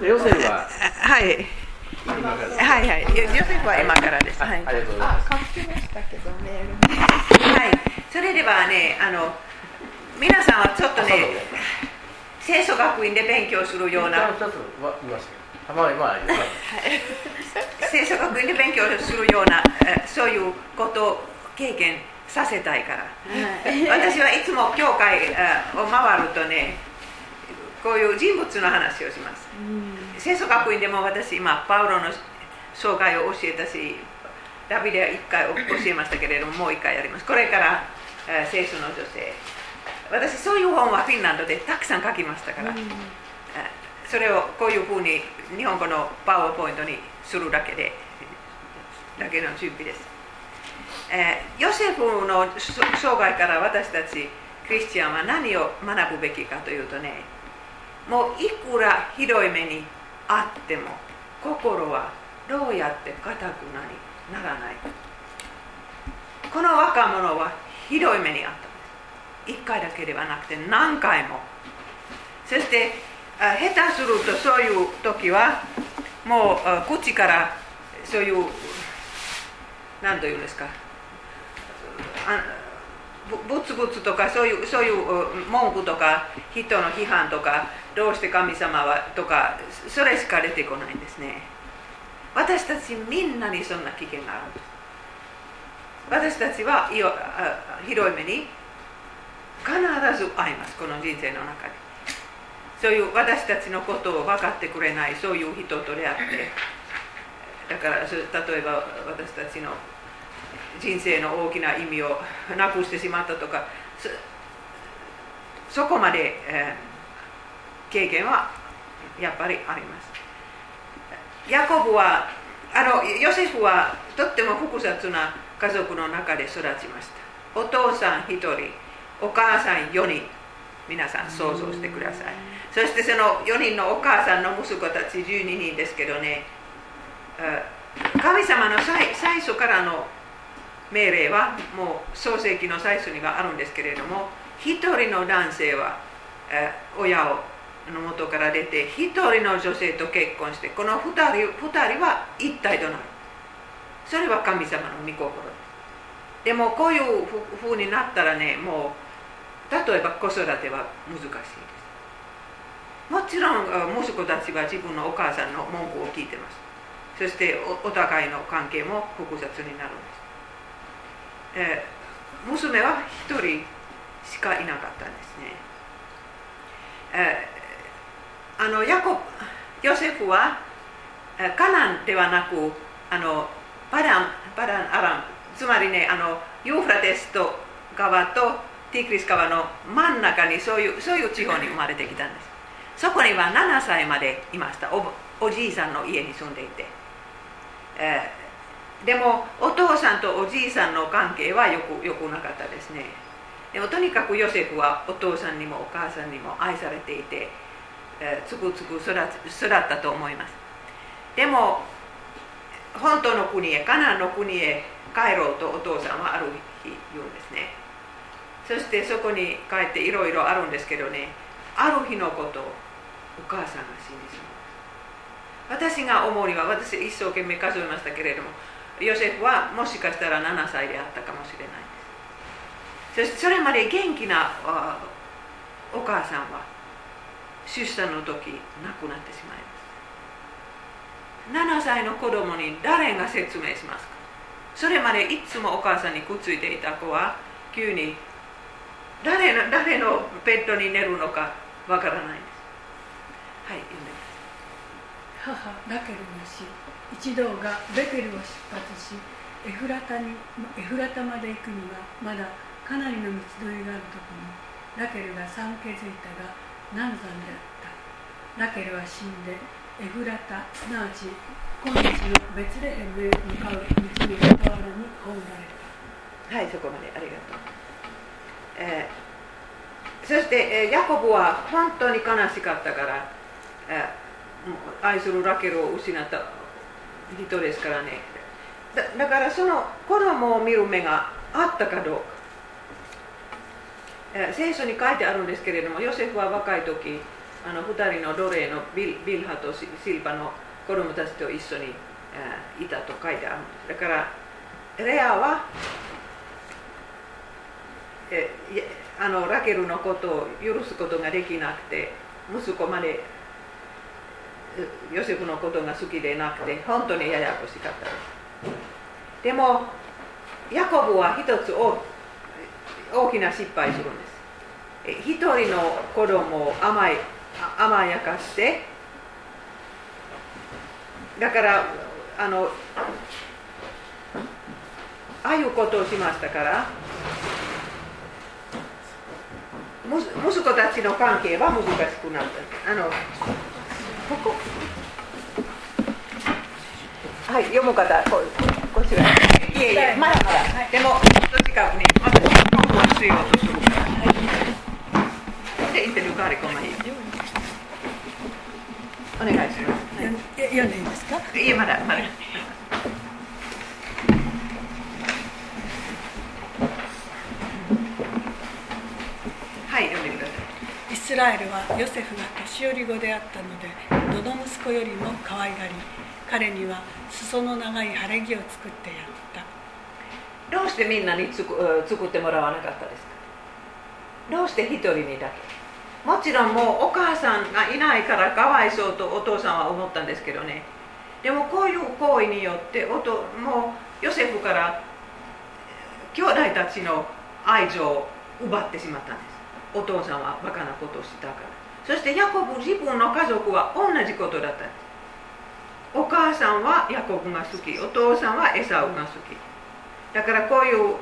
ヨセフははい。はいはい。ヨヨセフは今からです。はい、ありがとうございます。あ、書きましたけどメールに。はい、それではねあの皆さんはちょっとね清楚学院で勉強するような。一つは言いままあまあまあ聖書学院で勉強するようなえそういうことを経験させたいから私はいつも教会えを回るとねこういう人物の話をします。聖書学院でも私今パウロの紹介を教えたしダビデは1回教えましたけれどももう1回やります。これからえ聖書の女性。私そういう本はフィンランドでたくさん書きましたから、えそれをこういうふうに日本語のパワーポイントにするだけでだけの準備です、えーヨセフのそ生涯から私たちクリスチャンは何を学ぶべきかというとねもういくらひどい目にあっても心はどうやって固くなりならない。この若者はひどい目にあった。んです1回だけではなくて何回も。そして下手するとそういう時はもう口からそういう何というんですか。あぶぶつぶつとかそういうそういう文句とか人の批判とかどうして神様はとかそれしか出てこないんですね。私たちみんなにそんな危険があるんです。私たちはいよあひどい目に必ず会います。この人生の中でそういう私たちのことを分かってくれないそういう人と出会って。だから例えば私たちの人生の大きな意味をなくしてしまったとかそそこまで、えー経験はやっぱりあります。ヤコブはあのヨセフはとっても複雑な家族の中で育ちました。お父さん1人お母さん4人。皆さん想像してください。そしてその4人のお母さんの息子たち12人ですけどね。神様の最最初からの命令はもう創世記の最初にはあるんですけれども一人の男性は親をの元から出て一人の女性と結婚してこの二人二人は一体となる。それは神様の御心。ですでもこういうふうになったらねもう例えば子育ては難しいです。もちろん息子たちは自分のお母さんの文句を聞いてます。そしてお互いの関係も複雑になるんです、えー娘は一人しかいなかったんですね、えーあのヤコヨセフはカナンではなくあのパランパランアラン。つまりねあのユーフラテスと川とティグリス川の真ん中にそういうそういう地方に生まれてきたんです。そこには7歳までいました。おおじいさんの家に住んでいて、えーでもお父さんとおじいさんの関係はよくよくなかったですね。でもとにかくヨセフはお父さんにもお母さんにも愛されていて、えーつくつく育つ育ったと思います。でも本当の国へカナンの国へ帰ろうとお父さんはある日言うんですね。そしてそこに帰っていろいろあるんですけどね。ある日のことお母さんが死んでしまう。私が思うには私一生懸命数えましたけれどもヨセフはもしかしたら7歳であったかもしれないです。そしてそれまで元気なお母さんは出産の時亡くなってしまいます。7歳の子供に誰が説明しますか？それまでいつもお母さんにくっついていた子は急に誰の誰のベッドに寝るのかわからないです。はい読んでください母ラケルの死。一同がベテルを出発しエフラタにエフラタまで行くにはまだかなりの道のりがあるとこにラケルが産気づいたが難産であったラケルは死んでエフラタすなわち今日のベツレヘムへ向かう道に傍らに葬られたはい、そこまでありがとう。えーそして、えーヤコブは本当に悲しかったから、えー愛するラケルを失った人ですからね。だだからその子供を見る目があったかどうか。聖書に書いてあるんですけれども、ヨセフは若い時、あの2人の奴隷のビルビルハとシルパの子供たちと一緒に、いたと書いてあるんです。だからレアはえあのラケルのことを許すことができなくて息子までヨセフのことが好きでなくて本当にややこしかったです。でもヤコブは一つ大大きな失敗するんです。一人の子供を甘い甘やかしてだからあのああいうことをしましたから息子たちの関係は難しくなった。あのここ。はい読む方ここちら。いえいえまだまだ、はい、でもちょっと近くにまたは据えようとするから、はい、でインテリューカーリコマにお願いします、はい、読んでいいですかい。えまだまだイスラエルはヨセフが年寄り子であったのでどの息子よりも可愛がり彼には裾の長い晴れ着を作ってやったどうしてみんなにつく作ってもらわなかったですか？どうして一人にだけ？もちろんもうお母さんがいないからかわいそうとお父さんは思ったんですけどね。でもこういう行為によっておともうヨセフから兄弟たちの愛情を奪ってしまったんです。お父さんはバカなことをしたから。そしてヤコブ自分の家族は同じことだったんです。お母さんはヤコブが好きお父さんはエサウが好き。だからこういう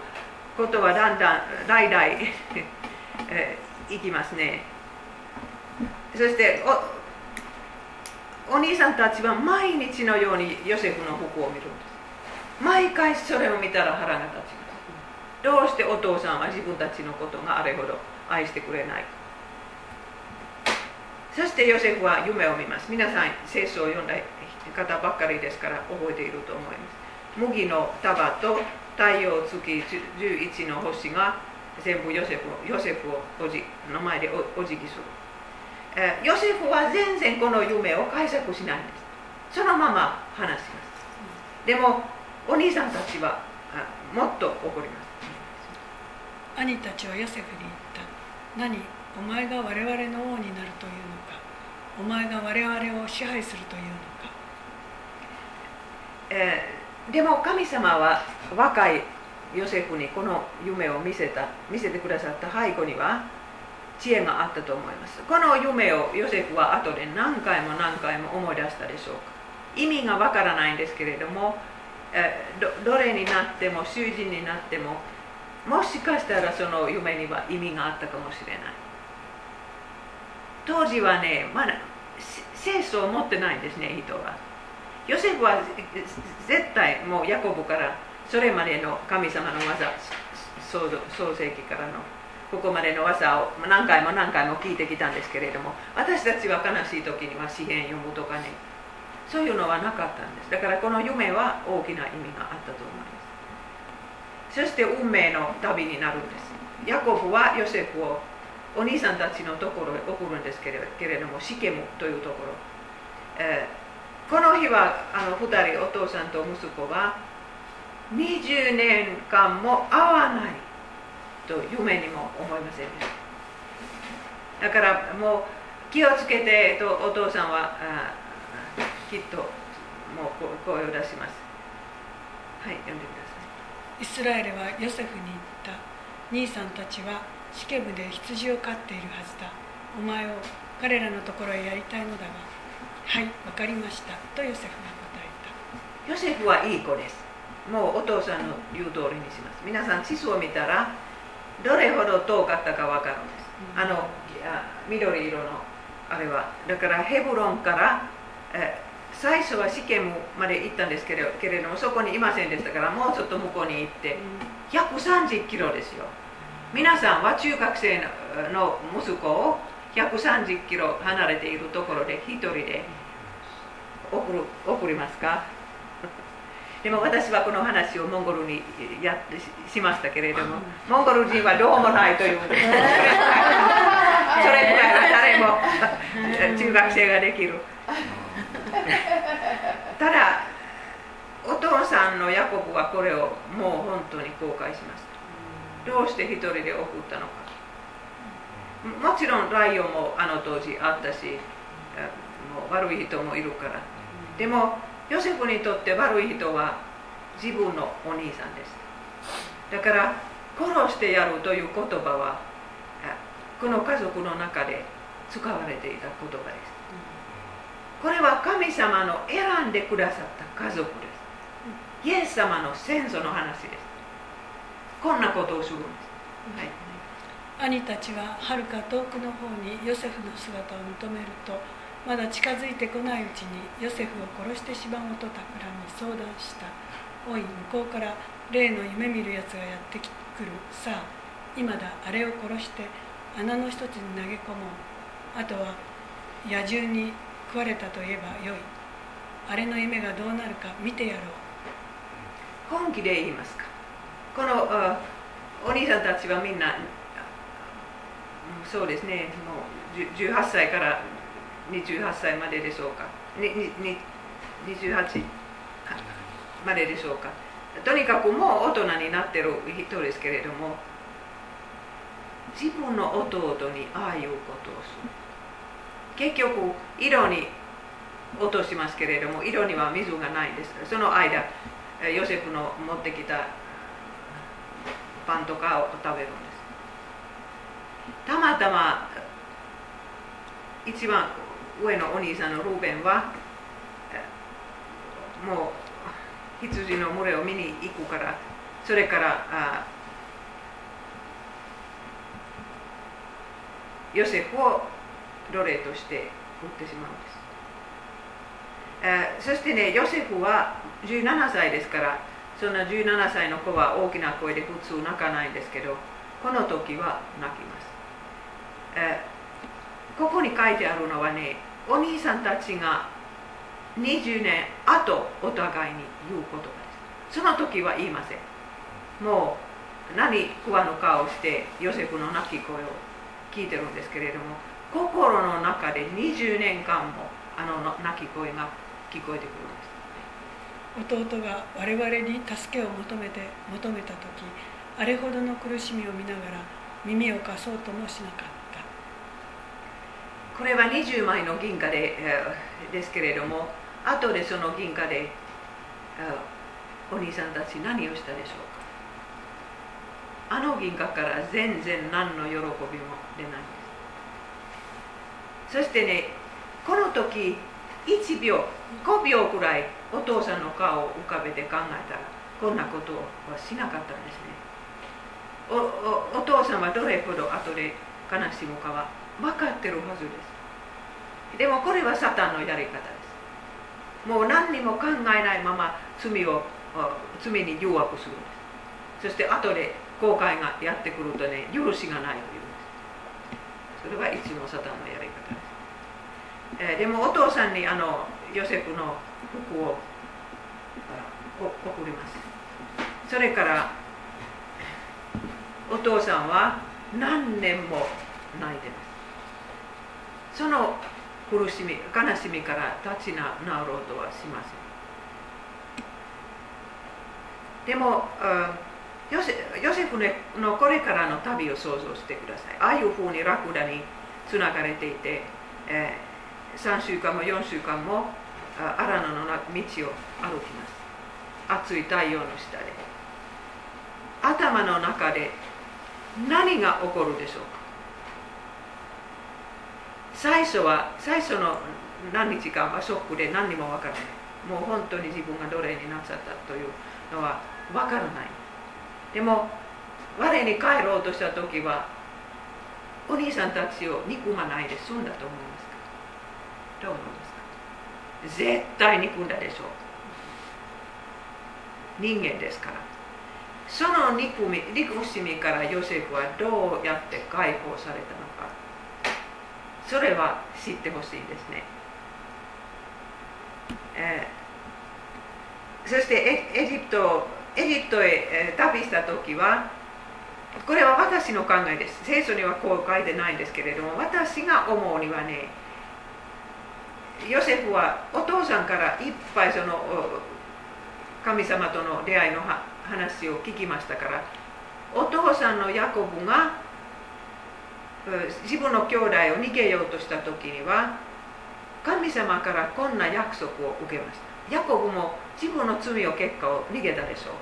ことはだんだん代々 えいきますね。そしておお兄さんたちは毎日のようにヨセフの服を見るんです。毎回それを見たら腹が立ちます。どうしてお父さんは自分たちのことがあれほど愛してくれないそしてヨセフは夢を見ます。皆さん聖書を読んだ方ばっかりですから覚えていると思います。麦の束と太陽月11の星が全部ヨセフヨセフをおじの前でお辞儀する、えヨセフは全然この夢を解釈しないんです。そのまま話します。でもお兄さんたちはもっと怒ります。兄たちはヨセフに何お前が我々の王になるというのか。お前が我々を支配するというのか、えー、でも神様は若いヨセフにこの夢を見せた見せてくださった背後には知恵があったと思います。この夢をヨセフは後で何回も何回も思い出したでしょうか。意味がわからないんですけれども、えー、どれになっても囚人になってももしかしたらその夢には意味があったかもしれない。当時はねまだ聖書を持ってないんですね人は。ヨセフは絶対もうヤコブからそれまでの神様の技創世記からのここまでの技を何回も何回も聞いてきたんですけれども私たちは悲しい時には詩篇読むとかねそういうのはなかったんです。だからこの夢は大きな意味があったと思います。そして運命の旅になるんです。ヤコブはヨセフをお兄さんたちのところへ送るんですけれどもシケムというところ、え、この日はあの2人お父さんと息子は20年間も会わないと夢にも思いませんでした。だからもう気をつけてとお父さんはきっともう声を出します。はい読んでください。イスラエルはヨセフに言った。兄さんたちはシケムで羊を飼っているはずだ。お前を彼らのところへやりたいのだがはい分かりました。とヨセフが答えた。ヨセフはいい子です。もうお父さんの言う通りにします。皆さん地図を見たらどれほど遠かったか分かるんです、うん、あの緑色のあれは。だからヘブロンからえ最初は試験まで行ったんですけれけれどもそこにいませんでしたからもうちょっと向こうに行って130キロですよ。皆さんは中学生の息子を130キロ離れているところで一人で送る送りますか？でも私はこの話をモンゴルにやってしましたけれども、モンゴル人はどうもないというんで。す それくらいは誰も中学生ができる。ただお父さんのヤコブはこれをもう本当に後悔しました。どうして一人で送ったのかもちろんライオンもあの当時あったしもう悪い人もいるから。でもヨセフにとって悪い人は自分のお兄さんです。だから殺してやるという言葉はこの家族の中で使われていた言葉です。これは神様の選んでくださった家族です。イエス様の先祖の話です。こんなことをするんです、はい兄たちははるか遠くの方にヨセフの姿を認めるとまだ近づいてこないうちにヨセフを殺してしまおうと企み相談した。おい向こうから例の夢見るやつがやってくるさ。あ今だあれを殺して穴の一つに投げ込も。うあとは野獣に食われたと言えばよい。あれの夢がどうなるか見てやろう。本気で言いますか？このお兄さんたちはみんなそうですね。もう18歳から28歳まででしょうか。28まででしょうか。とにかくもう大人になってる人ですけれども自分の弟にああいうことをする。結局色に落としますけれども色には水がないんですその間ヨセフの持ってきたパンとかを食べる。んたまたま一番上のお兄さんのルーベンはもう羊の群れを見に行くからそれからヨセフを奴隷として売ってしまうんです、そしてねヨセフは17歳ですからそんな17歳の子は大きな声で普通泣かないんですけどこの時は泣きます、ここに書いてあるのはねお兄さんたちが20年後お互いに言う言葉です。その時は言いません。もう何食わぬ顔してヨセフの泣き声を聞いてるんですけれども心の中で20年間もあの泣き声が聞こえてくるんです。弟が我々に助けを求めて求めた時あれほどの苦しみを見ながら耳を貸そうともしなかった。これは20枚の銀貨で、ですけれども後でその銀貨でお兄さんたち何をしたでしょうか？あの銀貨から全然何の喜びも出ないです。そしてねこの時1秒5秒くらいお父さんの顔を浮かべて考えたらこんなことはしなかったんですね。おおお父さんはどれほど後で悲しむかは分かってるはずです。でもこれはサタンのやり方です。もう何にも考えないまま罪を罪に誘惑するんです。そして後で後悔がやってくるとね許しがないというんです。それはいつもサタンのやり方です、え、でもお父さんにあのヨセフの服を送ります。それからお父さんは何年も泣いてます。その苦しみ悲しみから立ち直ろうとはしません。でもヨセヨセフのこれからの旅を想像してください。ああいうふうにラクダにつながれていて、えー、3週間も4週間も荒野の道を歩きます。暑い太陽の下で。頭の中で何が起こるでしょうか。最初は最初の何日間はショックで何にも分からない。もう本当に自分が奴隷になっちゃったというのは分からない。でも我に帰ろうとした時はお兄さんたちを憎まないで済んだと思いますか？どう思いますか？絶対憎んだでしょう。人間ですから。その憎み憎しみからヨセフはどうやって解放されたのそれは知ってほしいですね、えー、そしてエジプトエジプトへ、旅した時はこれは私の考えです。聖書にはこう書いてないんですけれども私が思うにはねヨセフはお父さんからいっぱいその神様との出会いの話を聞きましたからお父さんのヤコブが自分の兄弟を逃げようとした時には神様からこんな約束を受けました。ヤコブも自分の罪を結果を逃げたでしょう。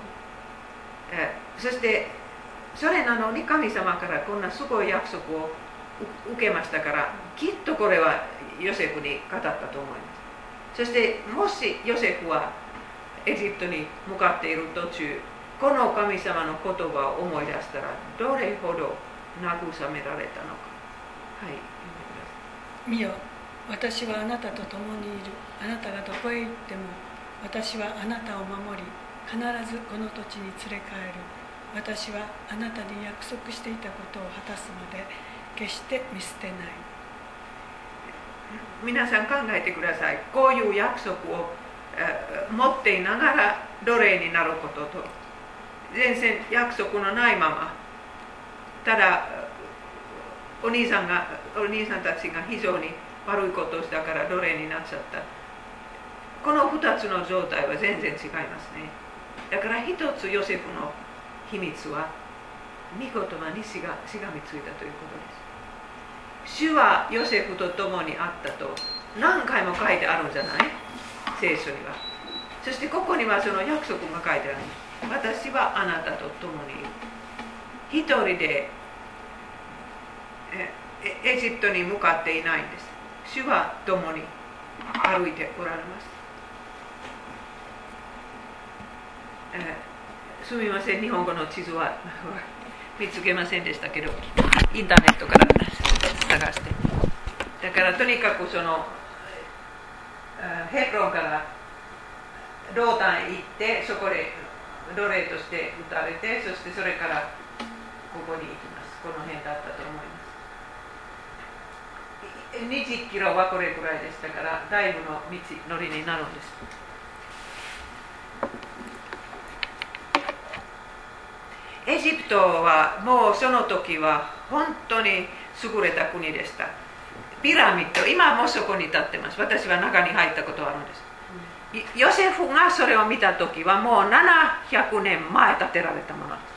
えそしてそれなのに神様からこんなすごい約束を受けましたからきっとこれはヨセフに語ったと思います。そしてもしヨセフはエジプトに向かっている途中この神様の言葉を思い出したらどれほど慰められたのか。はい見よ。私はあなたと共にいる。あなたがどこへ行っても私はあなたを守り必ずこの土地に連れ帰る。私はあなたに約束していたことを果たすまで決して見捨てない。皆さん考えてください。こういう約束を持っていながら奴隷になることと全然約束のないままただお兄さんがお兄さんたちが非常に悪いことをしたから奴隷になっちゃった。この2つの状態は全然違いますね。だから一つヨセフの秘密は見事な西がしがみついたということです。主はヨセフと共にあったと何回も書いてあるんじゃない？聖書には。そしてここにはその約束が書いてある。私はあなたと共にいる。一人でエジプトに向かっていないんです。主は共に歩いておられます、すみません。日本語の地図は 見つけませんでしたけどインターネットから探して。だからとにかくそのヘブロンからロータンへ行ってそこで奴隷として撃たれてそしてそれからここに行きます。この辺だったと思います。20キロはこれくらいでしたからだいぶの道のりになるんです。エジプトはもうその時は本当に優れた国でした。ピラミッド今もそこに立ってます。私は中に入ったことあるんです。ヨセフがそれを見た時はもう700年前建てられたものです。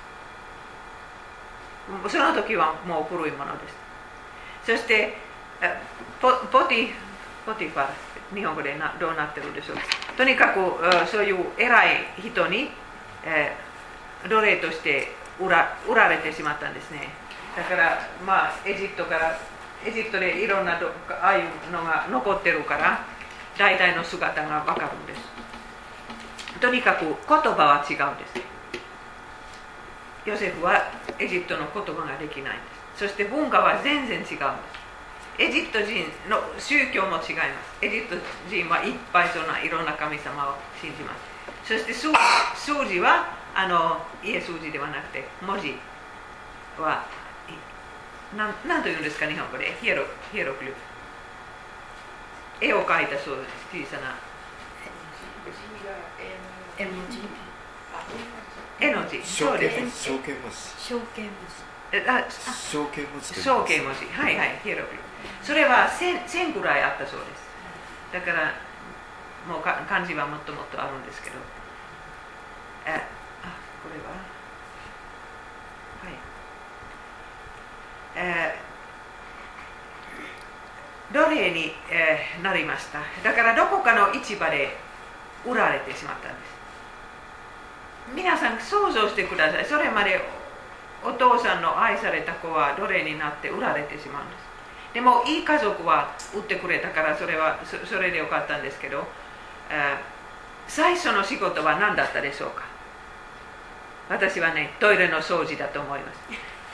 その時はもう古いものですそしてポポティポティファ日本語でなどうなってるでしょう。とにかくそういう偉い人に、え、奴隷として売ら売られてしまったんですね。だからまあエジプトからエジプトでいろんなああいうのが残ってるから大体の姿が分かるんです。とにかく言葉は違うんです。ヨセフはエジプトの言葉ができない。そして文化は全然違うんです。エジプト人の宗教も違います。エジプト人はいっぱいそんないろんな神様を信じます。そして数字はあの家数字ではなくて文字は何というんですか日本語で。ヒエロヒエログリフ絵を描いたそうです。小さな。絵文字絵の字。そうです象形文字。象形文字。あ象形文字。象形文字。はいはいヒエログリフそれは 1000, 1000ぐらいあったそうです。だからもうか漢字はもっともっとあるんですけど。ああこれは？はい。えー奴隷に、えー、なりました。だからどこかの市場で売られてしまったんです皆さん想像してください。それまでお父さんの愛された子は奴隷になって売られてしまうんです。でもいい家族は売ってくれたからそれはそれでよかったんですけど、え、最初の仕事は何だったでしょうか？私はねトイレの掃除だと思います。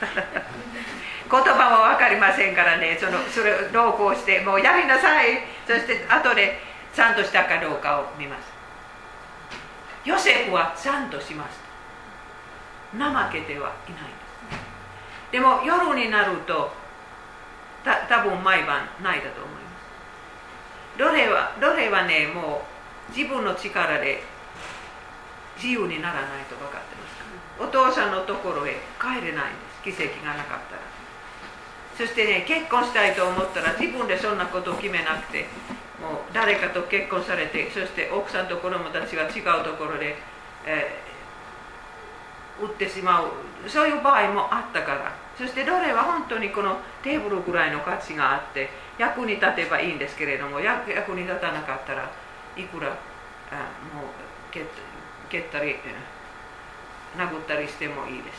言葉も分かりませんからねそのそれを同行してもうやりなさい。そして後でちゃんとしたかどうかを見ます。ヨセフはちゃんとしました。怠けてはいないです。でも夜になるとた多分毎晩泣いたと思います。奴隷は奴隷はねもう自分の力で自由にならないと分かってますお父さんのところへ帰れないんです。奇跡がなかったら。そしてね結婚したいと思ったら自分でそんなことを決めなくてもう誰かと結婚されてそして奥さんと子供たちが違うところで、えー、売ってしまう。そういう場合もあったから。そしてどれは本当にこのテーブルぐらいの価値があって役に立てばいいんですけれども役に立たなかったらいくらあもう蹴蹴ったり殴ったりしてもいいです、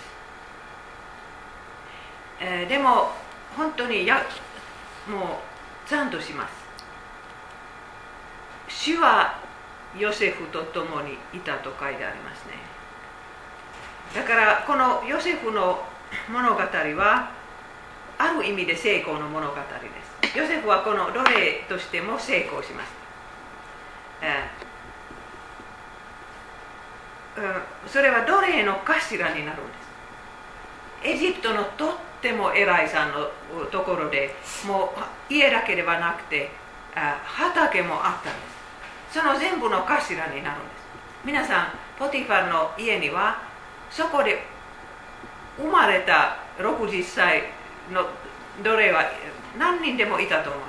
えー、でも本当にやもうちゃんとします。主はヨセフと共にいたと書いてありますね。だからこのヨセフの物語はある意味で成功の物語です。ヨセフはこの奴隷としても成功しました、え、それは奴隷の頭になるんです。エジプトのとっても偉いさんのところでもう家だけではなくて畑もあったんです。その全部の頭になるんです。皆さんポティファーの家にはそこで生まれた60歳の奴隷は何人でもいたと思う。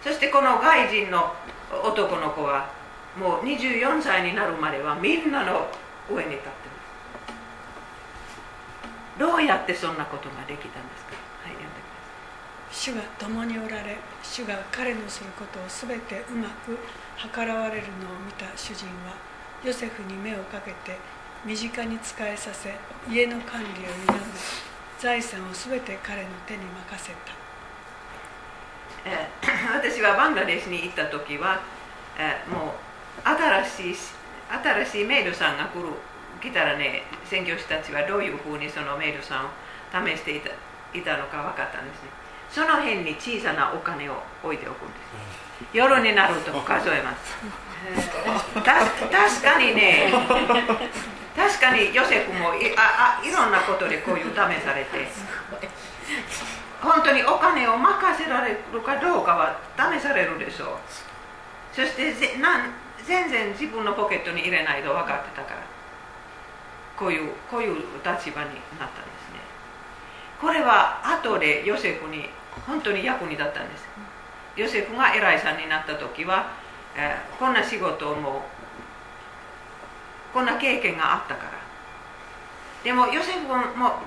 そしてこの外人の男の子はもう24歳になるまではみんなの上に立ってます。どうやってそんなことができたんですかはい読んでください主が共におられ主が彼のすることを全てうまく計らわれるのを見た主人はヨセフに目をかけて身近に仕えさせ家の管理を委ね財産を全て彼の手に任せた、え、私はバングラデシュに行った時は、え、もう新しい新しいメイドさんが来る来たらね宣教師たちはどういうふうにそのメイドさんを試していたいたのか分かったんですねその辺に小さなお金を置いておくんです。夜になると数えます。確かにね確かにヨセフもいああいろんなことでこういう試されて。本当にお金を任せられるかどうかは試されるでしょう。そしてぜなん全然自分のポケットに入れないと分かってたから。こういうこういう立場になったんですね。これは後でヨセフに本当に役に立ったんです。ヨセフが偉いさんになった時は、えー、こんな仕事もこんな経験があったから。でもヨセフも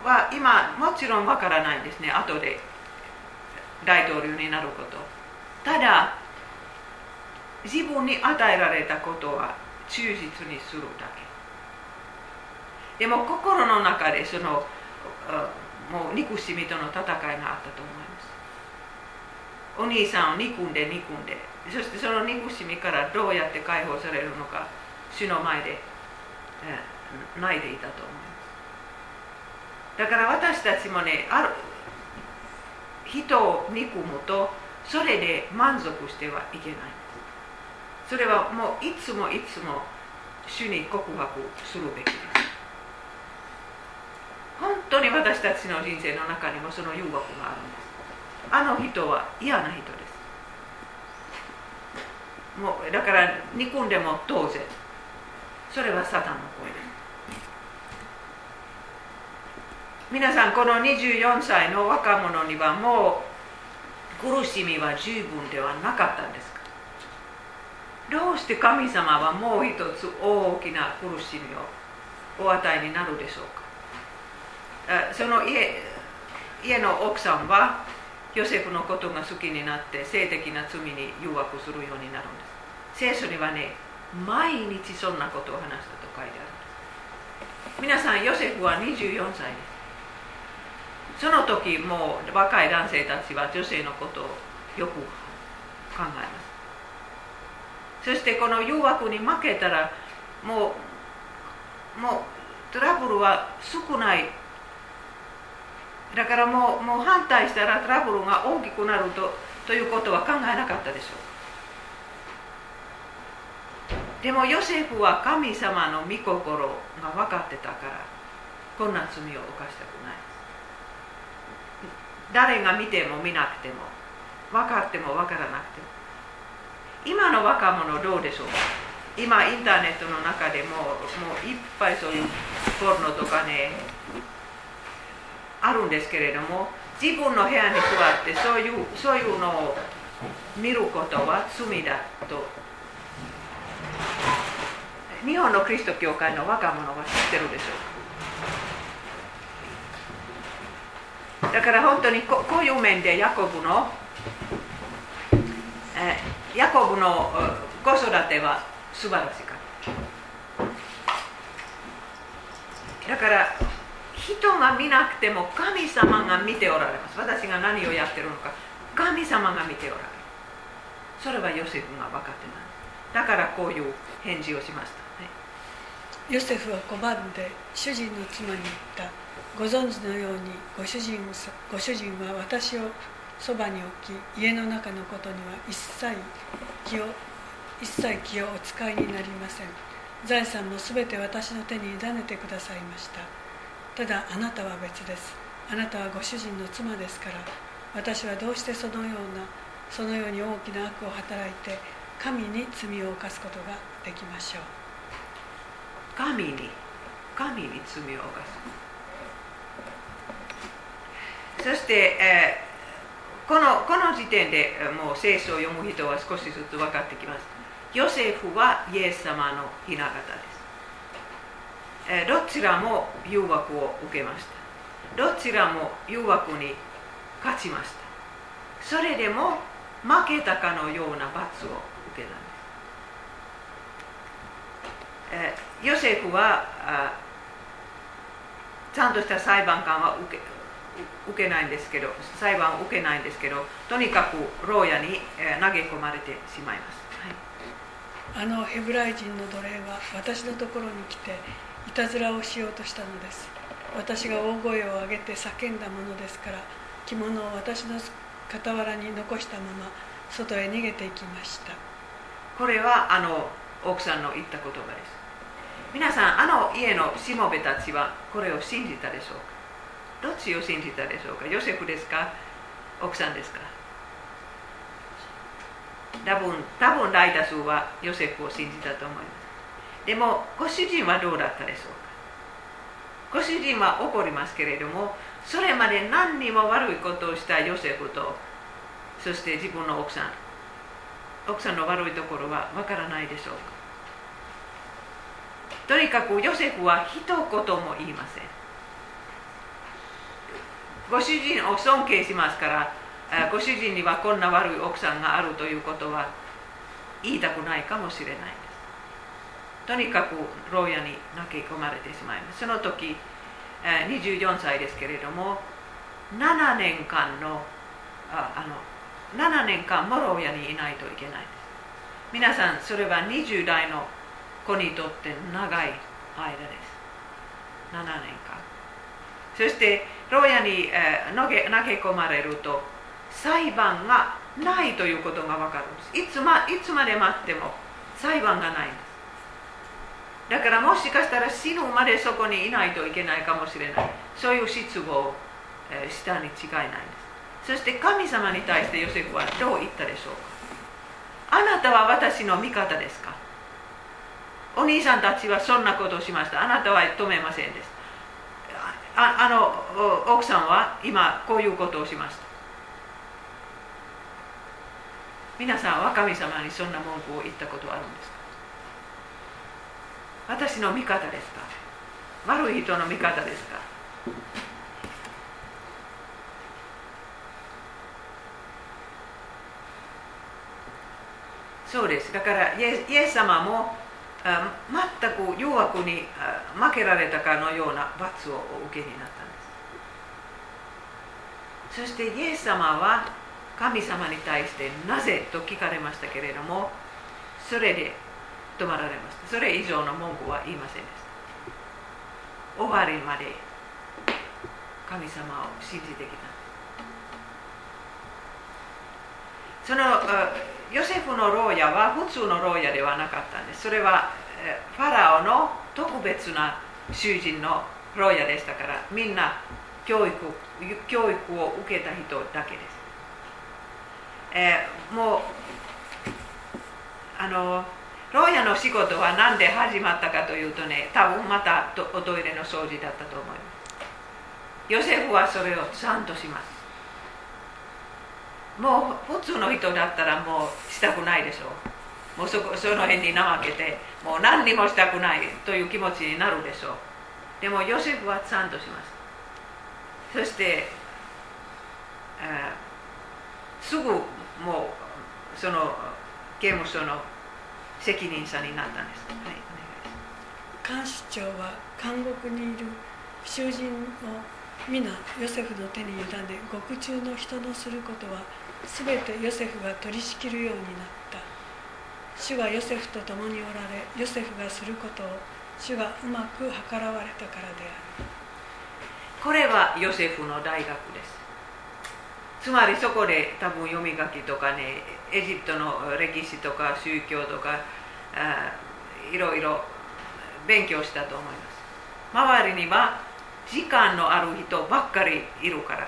は今もちろんわからないんですね。後で大統領になること。ただ自分に与えられたことは忠実にするだけ。でも心の中でそのもう憎しみとの戦いがあったと思います。お兄さんを憎んで憎んで。そしてその憎しみからどうやって解放されるのか主の前でえ泣いていたと思います。だから私たちもねある人を憎むとそれで満足してはいけないそれはもういつもいつも主に告白するべきです。本当に私たちの人生の中にもその誘惑があるんです。あの人は嫌な人です。もうだから憎んでも当然それはサタンの声です。皆さんこの24歳の若者にはもう苦しみは十分ではなかったんですか？どうして神様はもう一つ大きな苦しみをお与えになるでしょうか？その家家の奥さんはヨセフのことが好きになって性的な罪に誘惑するようになるんです。聖書にはね毎日そんなことを話したと書いてあるんです。皆さんヨセフは24歳です。その時もう若い男性たちは女性のことをよく考えます。そしてこの誘惑に負けたらもうもうトラブルは少ないだからもうもう反対したらトラブルが大きくなるとということは考えなかったでしょう。でもヨセフは神様の御心が分かってたからこんな罪を犯したくない。誰が見ても見なくても分かっても分からなくても。今の若者どうでしょうか？今インターネットの中でももういっぱいそういうポルノとかねあるんですけれども自分の部屋に座ってそういうそういうのを見ることは罪だと。日本のキリスト教会の若者は知ってるでしょうか？だから本当にここういう面でヤコブの、えーヤコブの子育ては素晴らしかった。だから人が見なくても神様が見ておられます。私が何をやってるのか。神様が見ておられる。それはヨセフが分かってない。だからこういう返事をしました、はい。ヨセフは拒んで主人の妻に言った。ご存知のようにご主人ご主人は私をそばに置き家の中のことには一切気を一切気をお使いになりません。財産も全て私の手に委ねてくださいました。ただあなたは別です。あなたはご主人の妻ですから私はどうしてそのようなそのように大きな悪を働いて神に罪を犯すことができましょう。神に神に罪を犯す。そして、えーこのこの時点でもう聖書を読む人は少しずつ分かってきます。ヨセフはイエス様の雛形です、えどちらも誘惑を受けました。どちらも誘惑に勝ちました。それでも負けたかのような罰を受けたんです。えヨセフはあちゃんとした裁判官は受け受けないんですけど裁判を受けないんですけどとにかく牢屋に、え投げ込まれてしまいます、はい。あのヘブライ人の奴隷は私のところに来ていたずらをしようとしたのです。私が大声を上げて叫んだものですから着物を私の傍らに残したまま外へ逃げていきました。これはあの奥さんの言った言葉です。皆さんあの家のしもべたちはこれを信じたでしょうか？どっちを信じたでしょうか？ヨセフですか？奥さんですか？多分多分大多数はヨセフを信じたと思います。でもご主人はどうだったでしょうか？ご主人は怒りますけれどもそれまで何にも悪いことをしたヨセフとそして自分の奥さん。奥さんの悪いところはわからないでしょうか？とにかくヨセフは一言も言いません。ご主人を尊敬しますからご主人にはこんな悪い奥さんがあるということは言いたくないかもしれない。とにかく牢屋に投げ込まれてしまいます。その時え24歳ですけれども7年間のああの7年間も牢屋にいないといけないです。皆さんそれは20代の子にとって長い間です。7年間。そして牢屋に、えー投げ投げ込まれると裁判がないということが分かるんです。いつ,、ま、いつまで待っても裁判がないんです。だからもしかしたら死ぬまでそこにいないといけないかもしれない。そういう失望、したに違いないです。そして神様に対してヨセフはどう言ったでしょうか。あなたは私の味方ですか。お兄さんたちはそんなことをしました。あなたは止めませんでしたああの奥さんは今こういうことをしました。皆さんは神様にそんな文句を言ったことはあるんですか。私の味方ですか？悪い人の味方ですか？そうです。だからイエス様も全く誘惑に負けられたかのような罰をお受けになったんです。そしてイエス様は神様に対してなぜ？と聞かれましたけれどもそれで止まられました。それ以上の文句は言いませんでした。終わりまで神様を信じてきた。そのヨセフの牢屋は普通の牢屋ではなかったんです。それはファラオの特別な囚人の牢屋でしたからみんな教育教育を受けた人だけです、えーもうあの牢屋の仕事は何で始まったかというとね多分またおトイレの掃除だったと思います。ヨセフはそれをちゃんとします。もう普通の人だったらもうしたくないでしょう。もうそこその辺に怠けてもう何にもしたくないという気持ちになるでしょう。でもヨセフはちゃんとします。そして、えーすぐもうその刑務所の責任者になったんです、はい、監視長は監獄にいる囚人を皆ヨセフの手に委ね獄中の人のすることは全てヨセフが取り仕切るようになった。主がヨセフと共におられヨセフがすることを主がうまく計らわれたからである。これはヨセフの大学ですつまりそこで多分読み書きとかねエジプトの歴史とか宗教とかいろいろ勉強したと思います。周りには時間のある人ばっかりいるから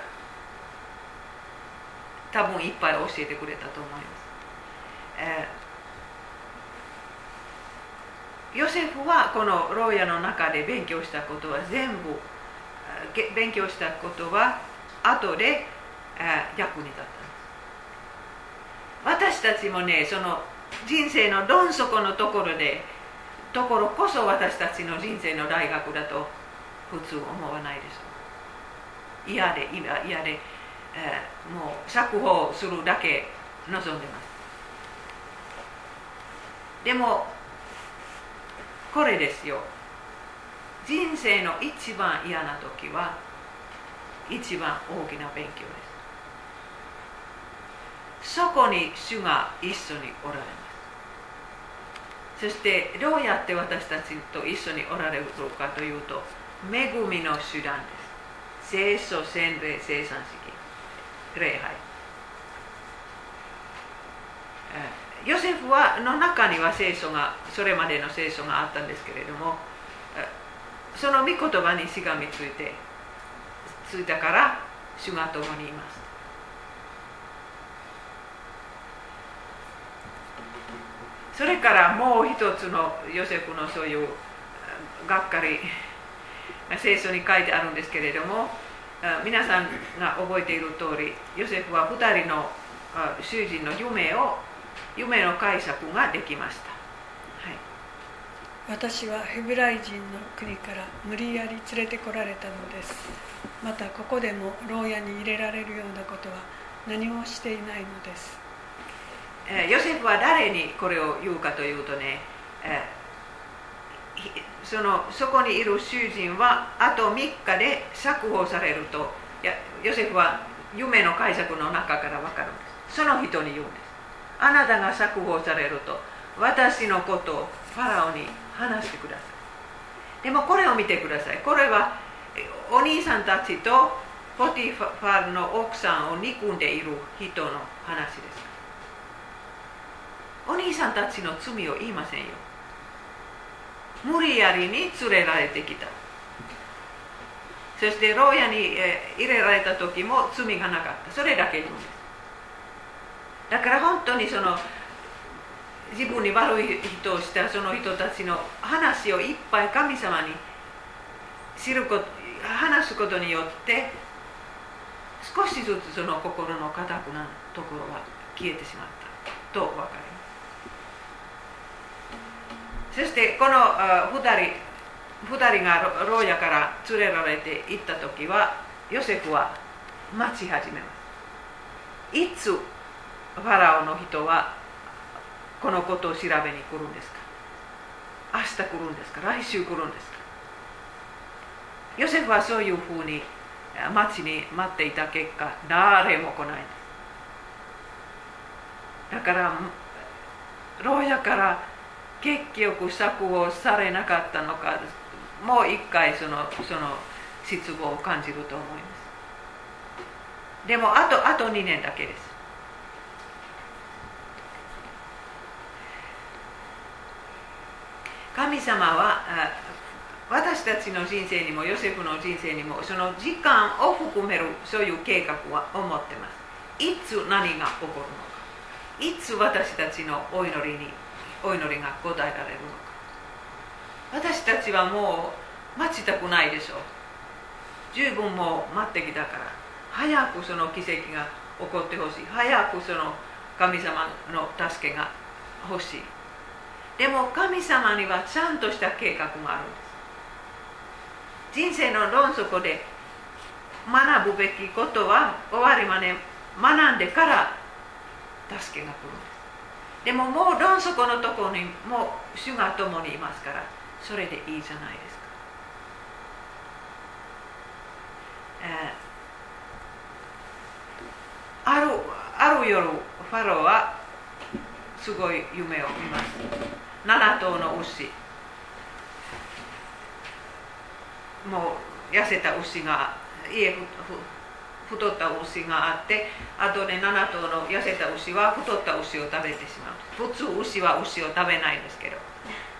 多分いっぱい教えてくれたと思います、えーヨセフはこの牢屋の中で勉強したことは全部勉強したことは後で役に立った。んです私たちもねその人生のどん底のところでところこそ私たちの人生の大学だと普通思わないでしょ。う嫌で嫌嫌で、えーもう釈放するだけ望んでます。でもこれですよ。人生の一番嫌な時は一番大きな勉強です。そこに主が一緒におられます。そしてどうやって私たちと一緒におられるかというと恵みの手段です。聖書洗礼生産式。礼拝。ヨセフはの中には聖書がそれまでの聖書があったんですけれどもその御言葉にしがみついてついたから主が共にいます。それからもう一つのヨセフのそういうがっかり聖書に書いてあるんですけれども皆さんが覚えている通りヨセフは2人のあ囚人の夢を夢の解釈ができました、はい、私はヘブライ人の国から無理やり連れてこられたのです。またここでも牢屋に入れられるようなことは何もしていないのです。えヨセフは誰にこれを言うかというとね、えそのそこにいる囚人はあと3日で釈放されるとやヨセフは夢の解釈の中から分かるんです。その人に言うんです。あなたが釈放されると私のことをファラオに話してください。でもこれを見てください。これはお兄さんたちとポティファルの奥さんを憎んでいる人の話です。お兄さんたちの罪を言いませんよ。無理やりに連れられてきた。そして牢屋に入れられた時も罪がなかった。それだけ言うんです。だから本当にその自分に悪い人をしたその人たちの話をいっぱい神様に知ること話すことによって少しずつその心の固くなところは消えてしまった。と分かり。ますそしてこのあ2人2人が牢屋から連れられて行った時はヨセフは待ち始めます。いつファラオの人はこのことを調べに来るんですか？明日来るんですか？来週来るんですか？ヨセフはそういうふうに待ちに待っていた結果誰も来ないんです。だから牢屋から結局釈放されなかったのかもう一回そのその失望を感じると思います。でもあとあと2年だけです。神様は私たちの人生にもヨセフの人生にもその時間を含めるそういう計画は思ってます。いつ何が起こるのか。いつ私たちのお祈りにお祈りが答えられるのか。私たちはもう待ちたくないでしょう。十分もう待ってきたから。早くその奇跡が起こってほしい。早くその神様の助けが欲しい。でも神様にはちゃんとした計画があるんです。人生の論底で学ぶべきことは終わりまで学んでから助けが来る。んですでももう論底のところにもう主が共にいますからそれでいいじゃないですか、あるある夜ファローはすごい夢を見ます。7頭の牛。もう痩せた牛が家太った牛があってあとで7頭の痩せた牛は太った牛を食べてしまう。普通牛は牛を食べないんですけど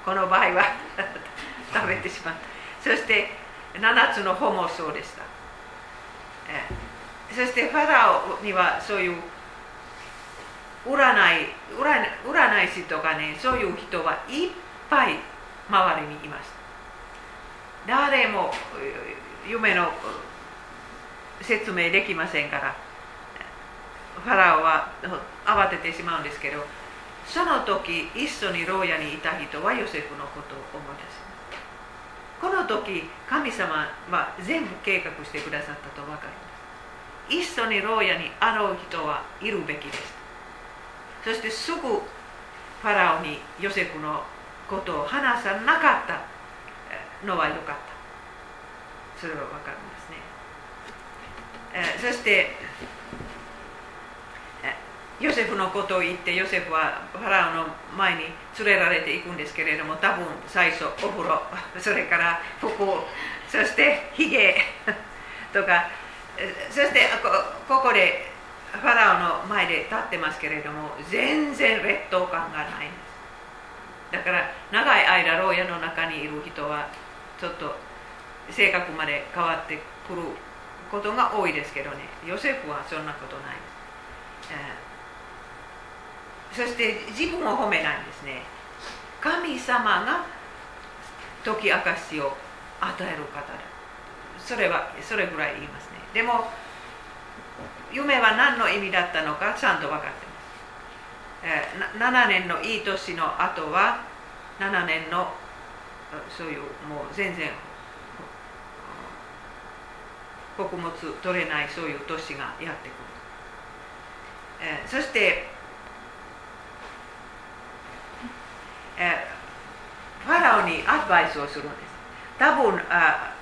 この場合は 食べてしまったそして7つの穂もそうでした、えそしてファラオにはそういう占い占占い師とかねそういう人はいっぱい周りにいました誰も夢の説明できませんからファラオは慌ててしまうんですけどその時一緒に牢屋にいた人はヨセフのことを思い出します。この時神様は全部計画してくださったと分かります。一緒に牢屋にあの人はいるべきです。そしてすぐファラオにヨセフのことを話さなかったのは良かった。それは分かりますね。そしてヨセフのことを言ってヨセフはファラオの前に連れられていくんですけれども多分最初お風呂 それから服そしてひげ とかそしてここでファラオの前で立ってますけれども全然劣等感がない。んですだから長い間牢屋の中にいる人はちょっと性格まで変わってくることが多いですけどね。ヨセフはそんなことない。です、えー、そして自分を褒めないんですね。神様が解き明かしを与える方だ。それはそれぐらい言いますね。でも夢は何の意味だったのかちゃんと分かってます、え、7年のいい年の後は7年のそういうもう全然穀物取れないそういう年がやってくる、え、そして、え、ファラオにアドバイスをするんです。多分あ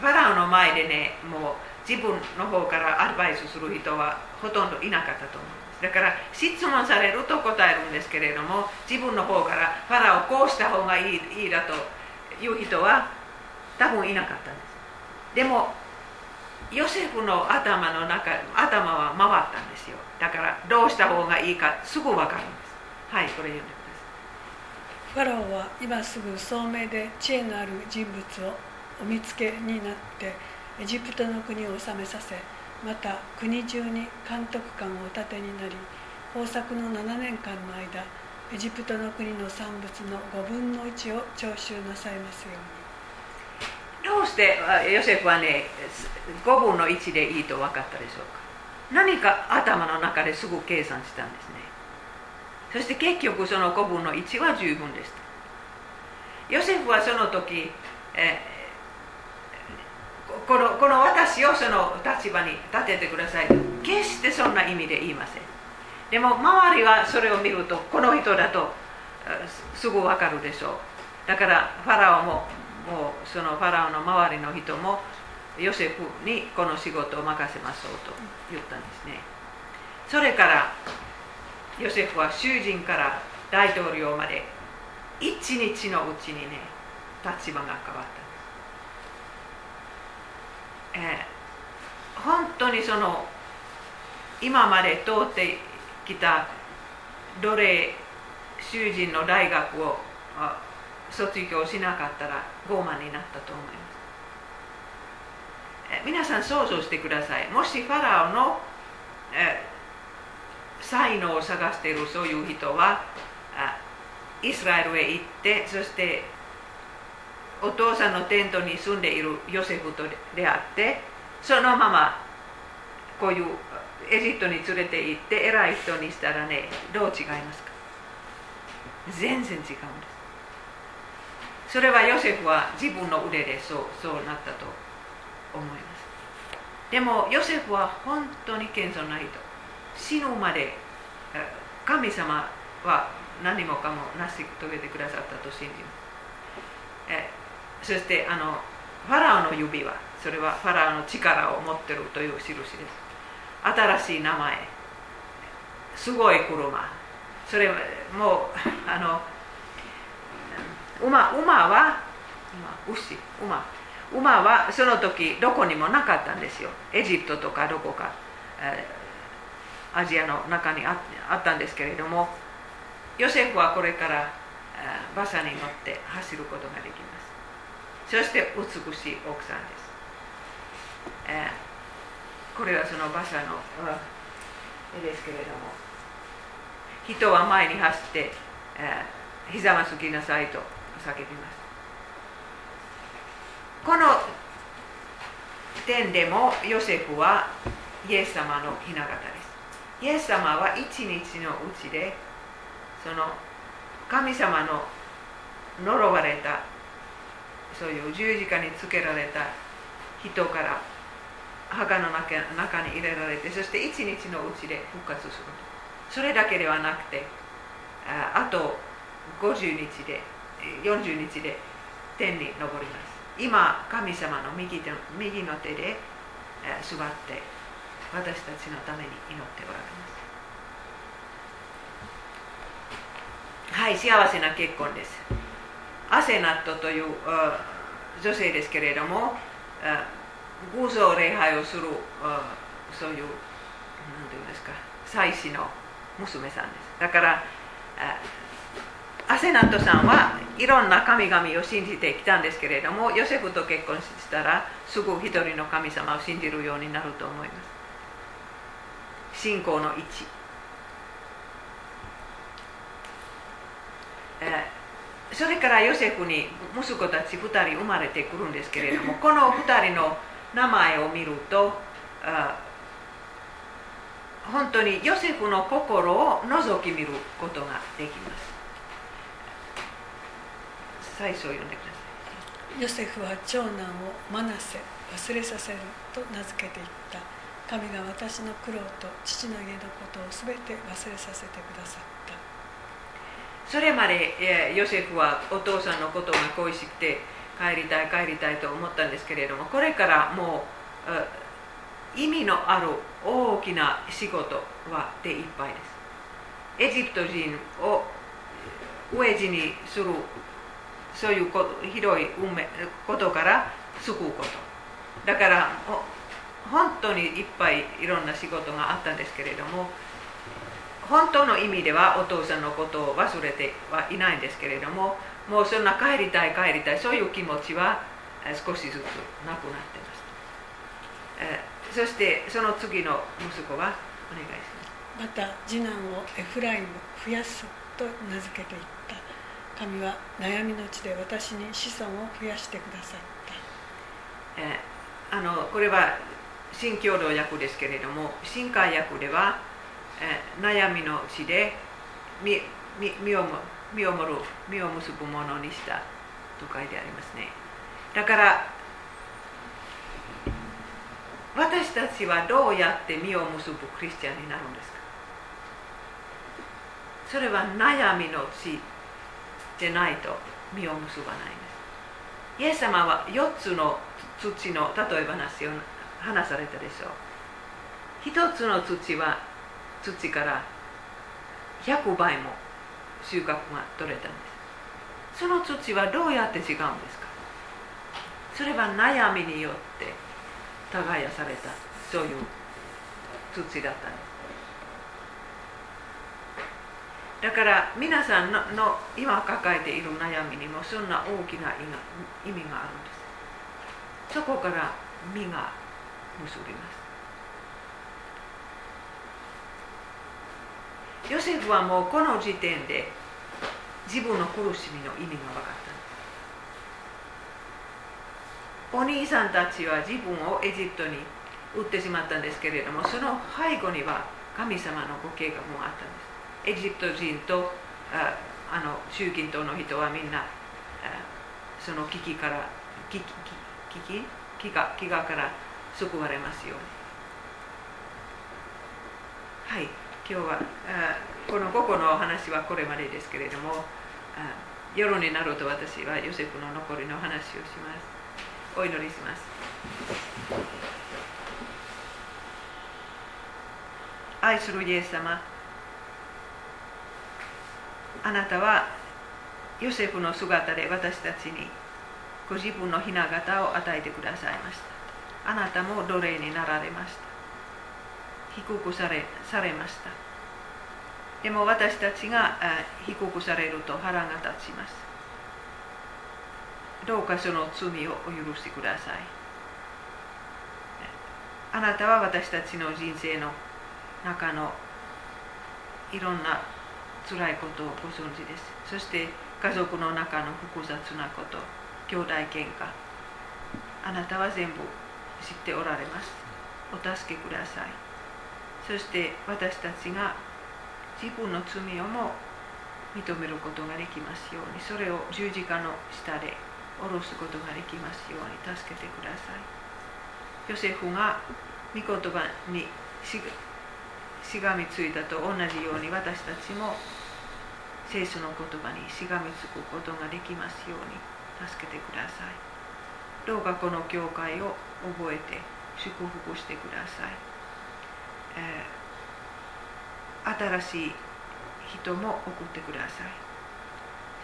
ファラオの前でねもう自分の方からアドバイスする人はほとんどいなかったと思います。だから質問されると答えるんですけれども自分の方からファラオこうした方がいいいいだという人は多分いなかったんです。でもヨセフの頭の中頭は回ったんですよ。だからどうした方がいいかすぐ分かるんです。はいこれ読んでファラオは今すぐ聡明で知恵のある人物をお見つけになってエジプトの国を治めさせまた国中に監督官をお立てになり豊作の7年間の間エジプトの国の産物の5分の1を徴収なさいますように。どうしてヨセフはね5分の1でいいと分かったでしょうか？何か頭の中ですぐ計算したんですね。そして結局その5分の1は十分でしたヨセフはその時、えこのこの私をその立場に立ててくださいと。決してそんな意味で言いません。でも周りはそれを見るとこの人だとすぐ分かるでしょう。だからファラオももうそのファラオの周りの人もヨセフにこの仕事を任せましょうと言ったんですね。それからヨセフは囚人から大統領まで一日のうちにね立場が変わったんです。えー、本当にその今まで通ってきた奴隷囚人の大学を卒業しなかったら傲慢になったと思います、えー、皆さん想像してください。もしファラオの、えー、才能を探しているそういう人はイスラエルへ行ってそしてお父さんのテントに住んでいるヨセフと出会ってそのままこういうエジプトに連れて行って偉い人にしたらねどう違いますか？全然違うんです。それはヨセフは自分の腕でそうそうなったと思います。でもヨセフは本当に謙遜な人。死ぬまで神様は何もかも成し遂げてくださったと信じますそしてあのファラオの指輪それはファラオの力を持ってるという印です。新しい名前。すごい車。それもうあの馬馬は牛馬。馬はその時どこにもなかったんですよ。エジプトとかどこか、え、アジアの中にあったんですけれどもヨセフはこれから、馬車に乗って走ることができます。そして美しい奥さんです、えー、これはその馬車の絵ですけれども人は前に走って、えー、ひざまずきなさいと叫びます。この点でもヨセフはイエス様の雛形です。イエス様は一日のうちでその神様の呪われたそういう十字架につけられた人から墓の中に入れられてそして一日のうちで復活するそれだけではなくてあと50日で40日で天に昇ります。今神様の右手右の手で座って私たちのために祈っておられます。はい幸せな結婚です。アセナットという女性ですけれども偶像礼拝をするそういう何て言うんですか祭司の娘さんです。だからアセナットさんはいろんな神々を信じてきたんですけれどもヨセフと結婚したらすぐ一人の神様を信じるようになると思います。信仰の一。えそれからヨセフに息子たち2人生まれてくるんですけれども この2人の名前を見ると本当にヨセフの心を覗き見ることができます。最初読んでください。ヨセフは長男をマナセ忘れさせると名付けていった神が私の苦労と父の家のことを全て忘れさせてくださった。それまでヨセフはお父さんのことが恋しくて帰りたい帰りたいと思ったんですけれどもこれからもう意味のある大きな仕事はでいっぱいです。エジプト人を飢え死にするそういうひどい運命ことから救うこと。だから本当にいっぱいいろんな仕事があったんですけれども本当の意味ではお父さんのことを忘れてはいないんですけれどももうそんな帰りたい帰りたいそういう気持ちは少しずつなくなってます。そしてその次の息子はお願いします。また次男をエフライム増やすと名付けていった。神は悩みの地で私に子孫を増やしてくださった、えー、あのこれは新共同訳ですけれども新海訳では、えー、悩みの地で身を身をもる身を結ぶものにしたと書いてありますね。だから私たちはどうやって身を結ぶクリスチャンになるんですか？それは悩みの地でないと実を結ばないんです。イエス様は4つの土の例え話を話されたでしょ。う1つの土は土から100倍も収穫が取れたんです。その土はどうやって違うんですか？それは悩みによって耕されたそういう土だったんです。だから皆さんのの今抱えている悩みにもそんな大きな意味があるんです。そこから実が結びますヨセフはもうこの時点で自分の苦しみの意味が分かったお兄さんたちは自分をエジプトに売ってしまったんですけれどもその背後には神様のご計画もあったんです。エジプト人とああの中近東の人はみんなその危機から危機危機飢餓飢餓から救われますよ。はい。今日はあこの午後のお話はこれまでですけれどもあ夜になると私はヨセフの残りの話をします。お祈りします。愛するイエス様あなたはヨセフの姿で私たちにご自分の雛形を与えてくださいました。あなたも奴隷になられました。低くされされました。でも私たちが低くされると腹が立ちます。どうかその罪をお許してください。あなたは私たちの人生の中のいろんな辛いことをご存知です。そして家族の中の複雑なこと兄弟喧嘩。あなたは全部知っておられます。お助けください。そして私たちが自分の罪をも認めることができますようにそれを十字架の下で下ろすことができますように助けてください。ヨセフが御言葉にししがみついたと同じように私たちも聖書の言葉にしがみつくことができますように助けてください。どうかこの教会を覚えて祝福してください、えー、新しい人も送ってください。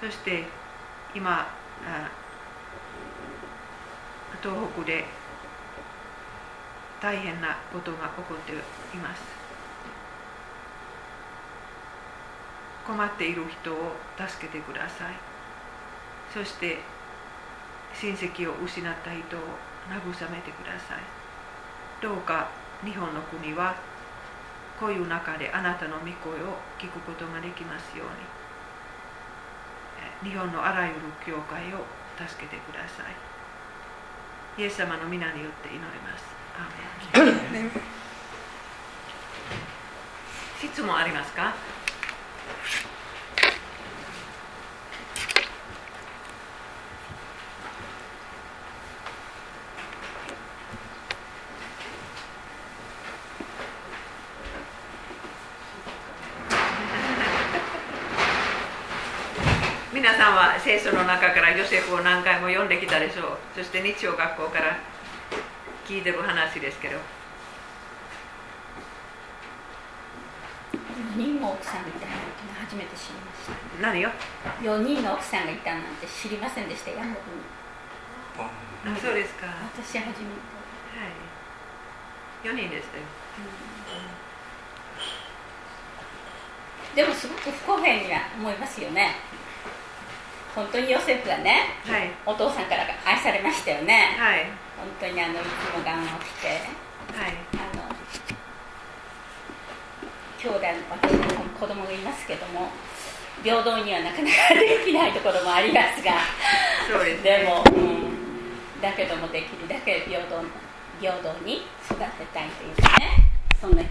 そして今東北で大変なことが起こっています。困っている人を助けてください。そして親戚を失った人を慰めてください。どうか日本の国はこういう中であなたの御声を聞くことができますように。日本のあらゆる教会を助けてください。イエス様の皆によって祈ります。アーメン。質問ありますか？皆さんは聖書の中からヨセフを何回も読んできたでしょう。そして日曜学校から聞いてる話ですけど。4人の奥さんがいたなんて初めて知りました何よ？4人の奥さんがいたなんて知りませんでした。ヤコブにあそうですか。は私初めて。い。4人でしたよでもすごく不公平には思いますよね本当にヨセフがねはい。お父さんから愛されましたよね。はい。本当にあのいつも我慢をして。はい。あの兄弟私の子供がいますけども平等にはなかなかできないところもありますが。そうですね。でも、うん、だけどもできるだけ平等平等に育てたいというかねそんな